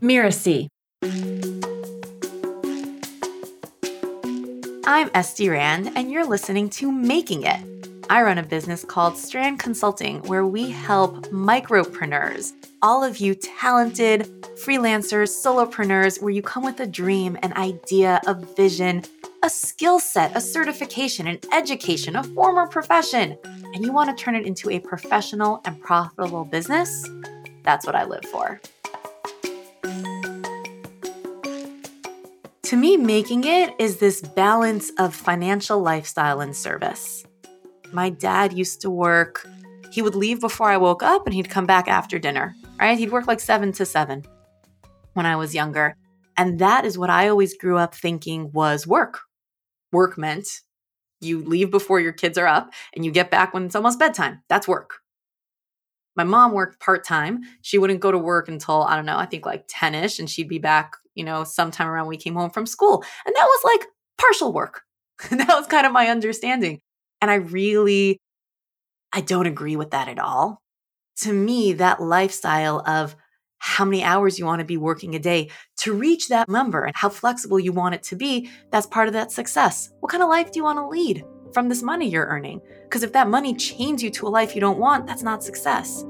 Mirasee. I'm Estie Rand, and you're listening to Making It. I run a business called Strand Consulting, where we help micropreneurs, all of you talented freelancers, solopreneurs, where you come with a dream, an idea, a vision, a skill set, a certification, an education, a former profession, and you want to turn it into a professional and profitable business. That's what I live for. To me, making it is this balance of financial lifestyle and service. My dad used to work, he would leave before I woke up and he'd come back after dinner, right? He'd work like seven to seven when I was younger. And that is what I always grew up thinking was work. Work meant you leave before your kids are up and you get back when it's almost bedtime. That's work. My mom worked part time. She wouldn't go to work until, I don't know, I think like 10 ish, and she'd be back you know, sometime around we came home from school. And that was like partial work. that was kind of my understanding. And I really, I don't agree with that at all. To me, that lifestyle of how many hours you want to be working a day to reach that number and how flexible you want it to be, that's part of that success. What kind of life do you want to lead from this money you're earning? Because if that money chains you to a life you don't want, that's not success.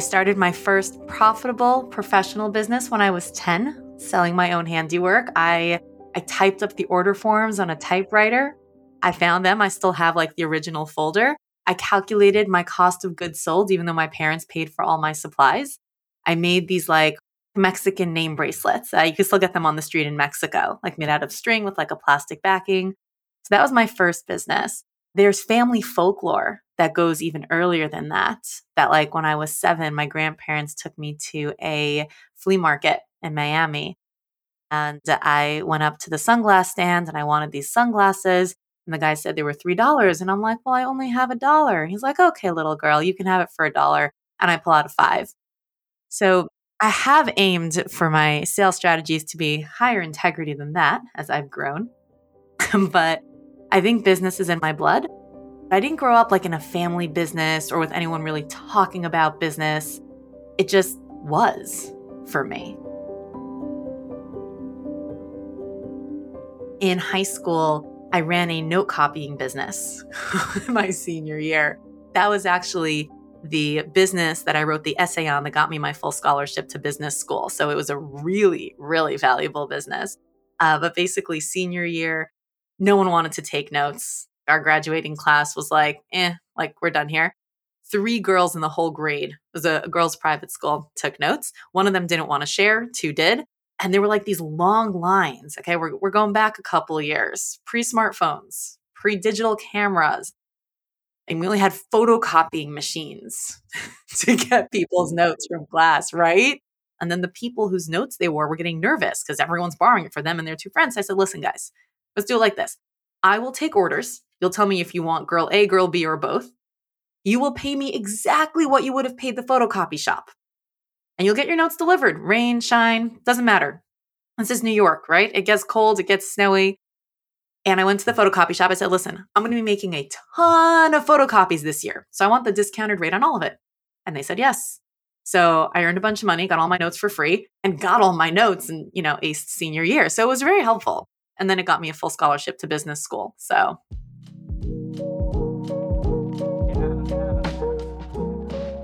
Started my first profitable professional business when I was 10, selling my own handiwork. I I typed up the order forms on a typewriter. I found them. I still have like the original folder. I calculated my cost of goods sold even though my parents paid for all my supplies. I made these like Mexican name bracelets. Uh, you can still get them on the street in Mexico, like made out of string with like a plastic backing. So that was my first business. There's family folklore that goes even earlier than that. That, like, when I was seven, my grandparents took me to a flea market in Miami. And I went up to the sunglass stand and I wanted these sunglasses. And the guy said they were $3. And I'm like, well, I only have a dollar. He's like, okay, little girl, you can have it for a dollar. And I pull out a five. So I have aimed for my sales strategies to be higher integrity than that as I've grown. but I think business is in my blood. I didn't grow up like in a family business or with anyone really talking about business. It just was for me. In high school, I ran a note copying business my senior year. That was actually the business that I wrote the essay on that got me my full scholarship to business school. So it was a really, really valuable business. Uh, but basically, senior year, no one wanted to take notes our graduating class was like, eh, like we're done here. Three girls in the whole grade, it was a, a girls' private school, took notes. One of them didn't want to share, two did. And there were like these long lines. Okay, we're, we're going back a couple years, pre smartphones, pre digital cameras. And we only had photocopying machines to get people's notes from class, right? And then the people whose notes they were were getting nervous because everyone's borrowing it for them and their two friends. I said, listen, guys, let's do it like this. I will take orders You'll tell me if you want girl A, girl B, or both. You will pay me exactly what you would have paid the photocopy shop. And you'll get your notes delivered. Rain, shine, doesn't matter. This is New York, right? It gets cold, it gets snowy. And I went to the photocopy shop. I said, listen, I'm going to be making a ton of photocopies this year. So I want the discounted rate on all of it. And they said, yes. So I earned a bunch of money, got all my notes for free, and got all my notes and, you know, aced senior year. So it was very helpful. And then it got me a full scholarship to business school. So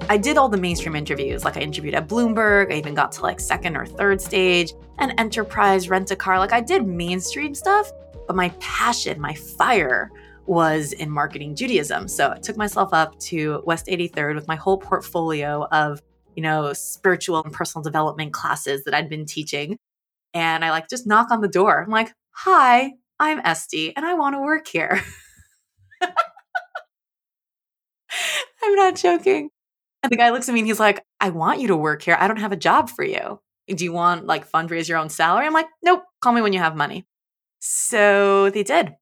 I did all the mainstream interviews. Like I interviewed at Bloomberg. I even got to like second or third stage, and enterprise, rent a car. Like I did mainstream stuff, but my passion, my fire was in marketing Judaism. So I took myself up to West 83rd with my whole portfolio of, you know, spiritual and personal development classes that I'd been teaching. And I like just knock on the door. I'm like, hi, I'm Estie and I want to work here. I'm not joking. And the guy looks at me and he's like, I want you to work here. I don't have a job for you. Do you want like fundraise your own salary? I'm like, nope, call me when you have money. So they did.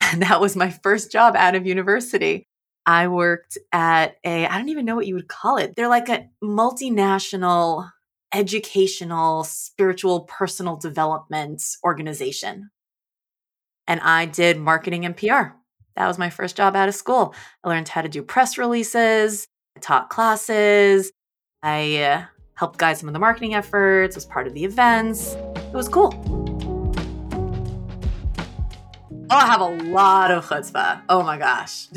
And that was my first job out of university. I worked at a, I don't even know what you would call it. They're like a multinational educational, spiritual, personal development organization. And I did marketing and PR. That was my first job out of school. I learned how to do press releases, taught classes, I uh, helped guide some of the marketing efforts, was part of the events. It was cool. Oh, I have a lot of chutzpah. Oh my gosh.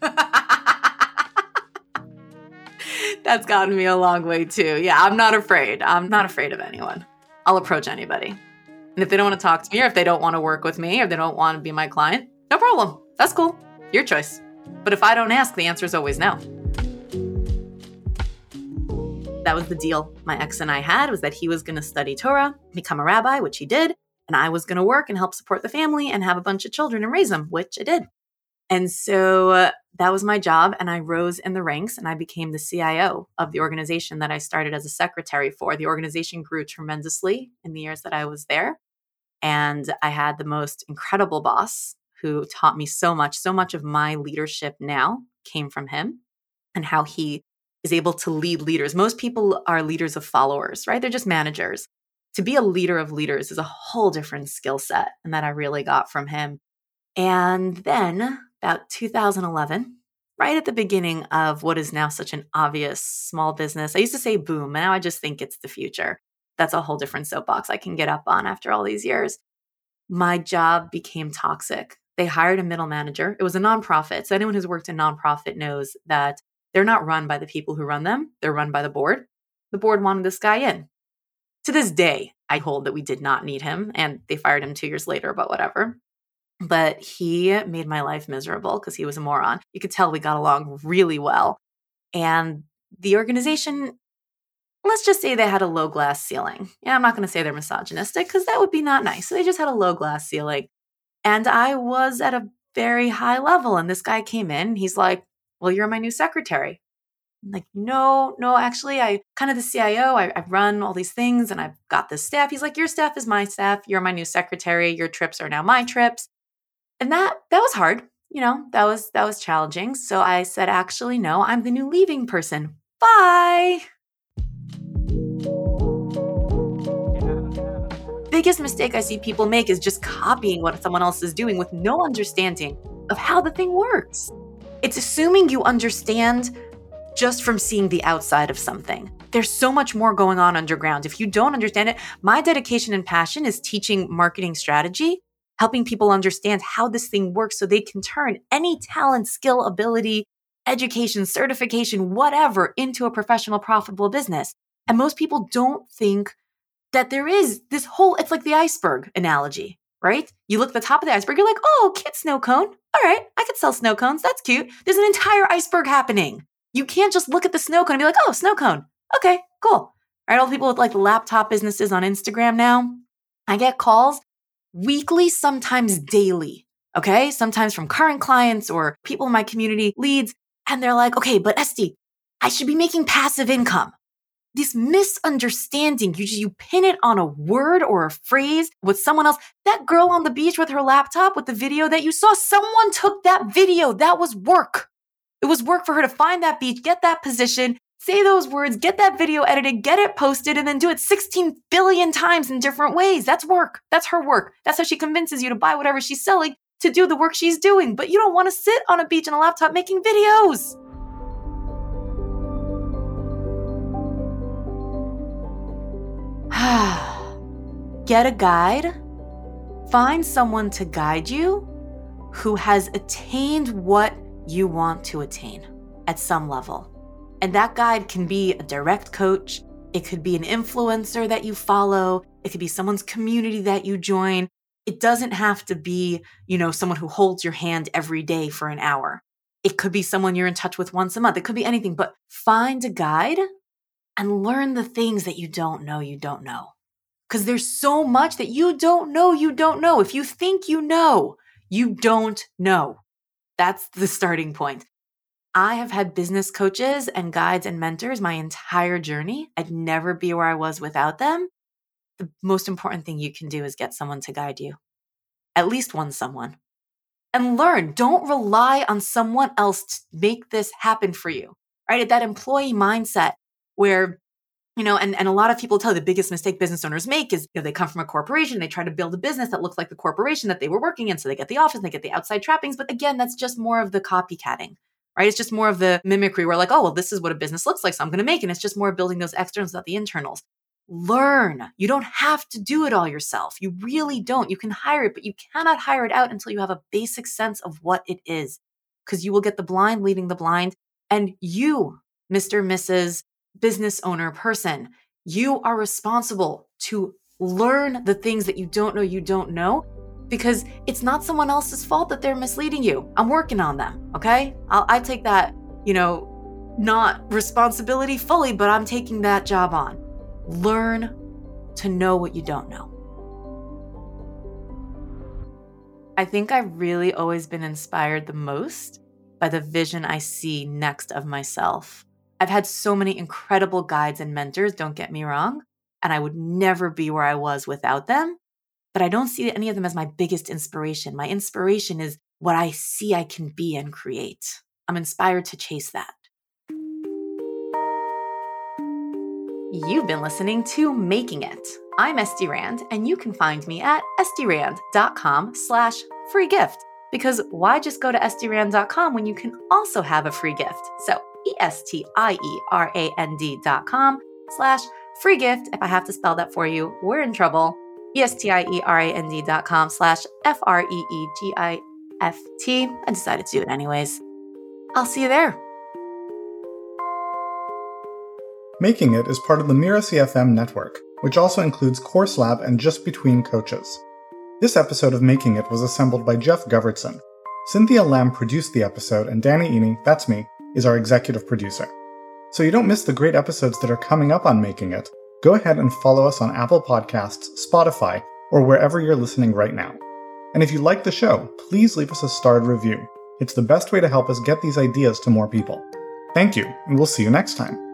That's gotten me a long way too. Yeah, I'm not afraid. I'm not afraid of anyone. I'll approach anybody. And if they don't want to talk to me or if they don't want to work with me or they don't want to be my client, no problem. That's cool. Your choice. But if I don't ask, the answer is always no. That was the deal my ex and I had was that he was going to study Torah, become a rabbi, which he did, and I was going to work and help support the family and have a bunch of children and raise them, which I did. And so uh, that was my job. And I rose in the ranks and I became the CIO of the organization that I started as a secretary for. The organization grew tremendously in the years that I was there. And I had the most incredible boss who taught me so much. So much of my leadership now came from him and how he is able to lead leaders. Most people are leaders of followers, right? They're just managers. To be a leader of leaders is a whole different skill set, and that I really got from him. And then, about 2011, right at the beginning of what is now such an obvious small business, I used to say boom, now I just think it's the future. That's a whole different soapbox I can get up on after all these years. My job became toxic they hired a middle manager. It was a nonprofit. So anyone who's worked in nonprofit knows that they're not run by the people who run them. They're run by the board. The board wanted this guy in. To this day, I hold that we did not need him and they fired him 2 years later but whatever. But he made my life miserable because he was a moron. You could tell we got along really well. And the organization let's just say they had a low glass ceiling. Yeah, I'm not going to say they're misogynistic because that would be not nice. So they just had a low glass ceiling. And I was at a very high level. And this guy came in, he's like, Well, you're my new secretary. I'm like, no, no, actually, I kind of the CIO. I, I run all these things and I've got this staff. He's like, Your staff is my staff. You're my new secretary. Your trips are now my trips. And that that was hard. You know, that was that was challenging. So I said, actually, no, I'm the new leaving person. Bye. biggest mistake I see people make is just copying what someone else is doing with no understanding of how the thing works. It's assuming you understand just from seeing the outside of something. There's so much more going on underground. If you don't understand it, my dedication and passion is teaching marketing strategy, helping people understand how this thing works so they can turn any talent, skill, ability, education, certification, whatever into a professional, profitable business. And most people don't think that there is this whole, it's like the iceberg analogy, right? You look at the top of the iceberg, you're like, oh, kid snow cone. All right, I could sell snow cones. That's cute. There's an entire iceberg happening. You can't just look at the snow cone and be like, oh, snow cone. Okay, cool. All right, all the people with like laptop businesses on Instagram now, I get calls weekly, sometimes daily. Okay, sometimes from current clients or people in my community leads. And they're like, okay, but Estie, I should be making passive income this misunderstanding. You you pin it on a word or a phrase with someone else. That girl on the beach with her laptop with the video that you saw, someone took that video. That was work. It was work for her to find that beach, get that position, say those words, get that video edited, get it posted, and then do it 16 billion times in different ways. That's work. That's her work. That's how she convinces you to buy whatever she's selling to do the work she's doing. But you don't want to sit on a beach on a laptop making videos. Get a guide. Find someone to guide you who has attained what you want to attain at some level. And that guide can be a direct coach, it could be an influencer that you follow, it could be someone's community that you join. It doesn't have to be, you know, someone who holds your hand every day for an hour. It could be someone you're in touch with once a month. It could be anything, but find a guide and learn the things that you don't know you don't know. Because there's so much that you don't know you don't know. If you think you know, you don't know. That's the starting point. I have had business coaches and guides and mentors my entire journey. I'd never be where I was without them. The most important thing you can do is get someone to guide you, at least one someone. And learn. Don't rely on someone else to make this happen for you, right? That employee mindset where you know and, and a lot of people tell you the biggest mistake business owners make is you know, they come from a corporation they try to build a business that looks like the corporation that they were working in so they get the office they get the outside trappings but again that's just more of the copycatting right? It's just more of the mimicry where like, oh, well, this is what a business looks like. So I'm going to make it. And it's just more building those externals, not the internals. Learn. You don't have to do it all yourself. You really don't. You can hire it, but you cannot hire it out until you have a basic sense of what it is because you will get the blind leading the blind. And you, Mr. Mrs. Business owner person, you are responsible to learn the things that you don't know you don't know because it's not someone else's fault that they're misleading you. I'm working on them. Okay. I'll, I take that, you know, not responsibility fully, but I'm taking that job on. Learn to know what you don't know. I think I've really always been inspired the most by the vision I see next of myself. I've had so many incredible guides and mentors, don't get me wrong, and I would never be where I was without them. But I don't see any of them as my biggest inspiration. My inspiration is what I see I can be and create. I'm inspired to chase that. You've been listening to Making It. I'm Estie Rand, and you can find me at estierand.com slash free gift. Because why just go to estierand.com when you can also have a free gift? So E-S-T-I-E-R-A-N-D dot com slash free gift. If I have to spell that for you, we're in trouble. E-S-T-I-E-R-A-N-D dot com slash F-R-E-E-G-I-F-T. I decided to do it anyways. I'll see you there. Making It is part of the Mirasee FM network, which also includes Course Lab and Just Between Coaches. This episode of Making It was assembled by Jeff Govertson. Cynthia Lamb produced the episode, and Danny Iny, that's me, is our executive producer. So you don't miss the great episodes that are coming up on Making It, go ahead and follow us on Apple Podcasts, Spotify, or wherever you're listening right now. And if you like the show, please leave us a starred review. It's the best way to help us get these ideas to more people. Thank you, and we'll see you next time.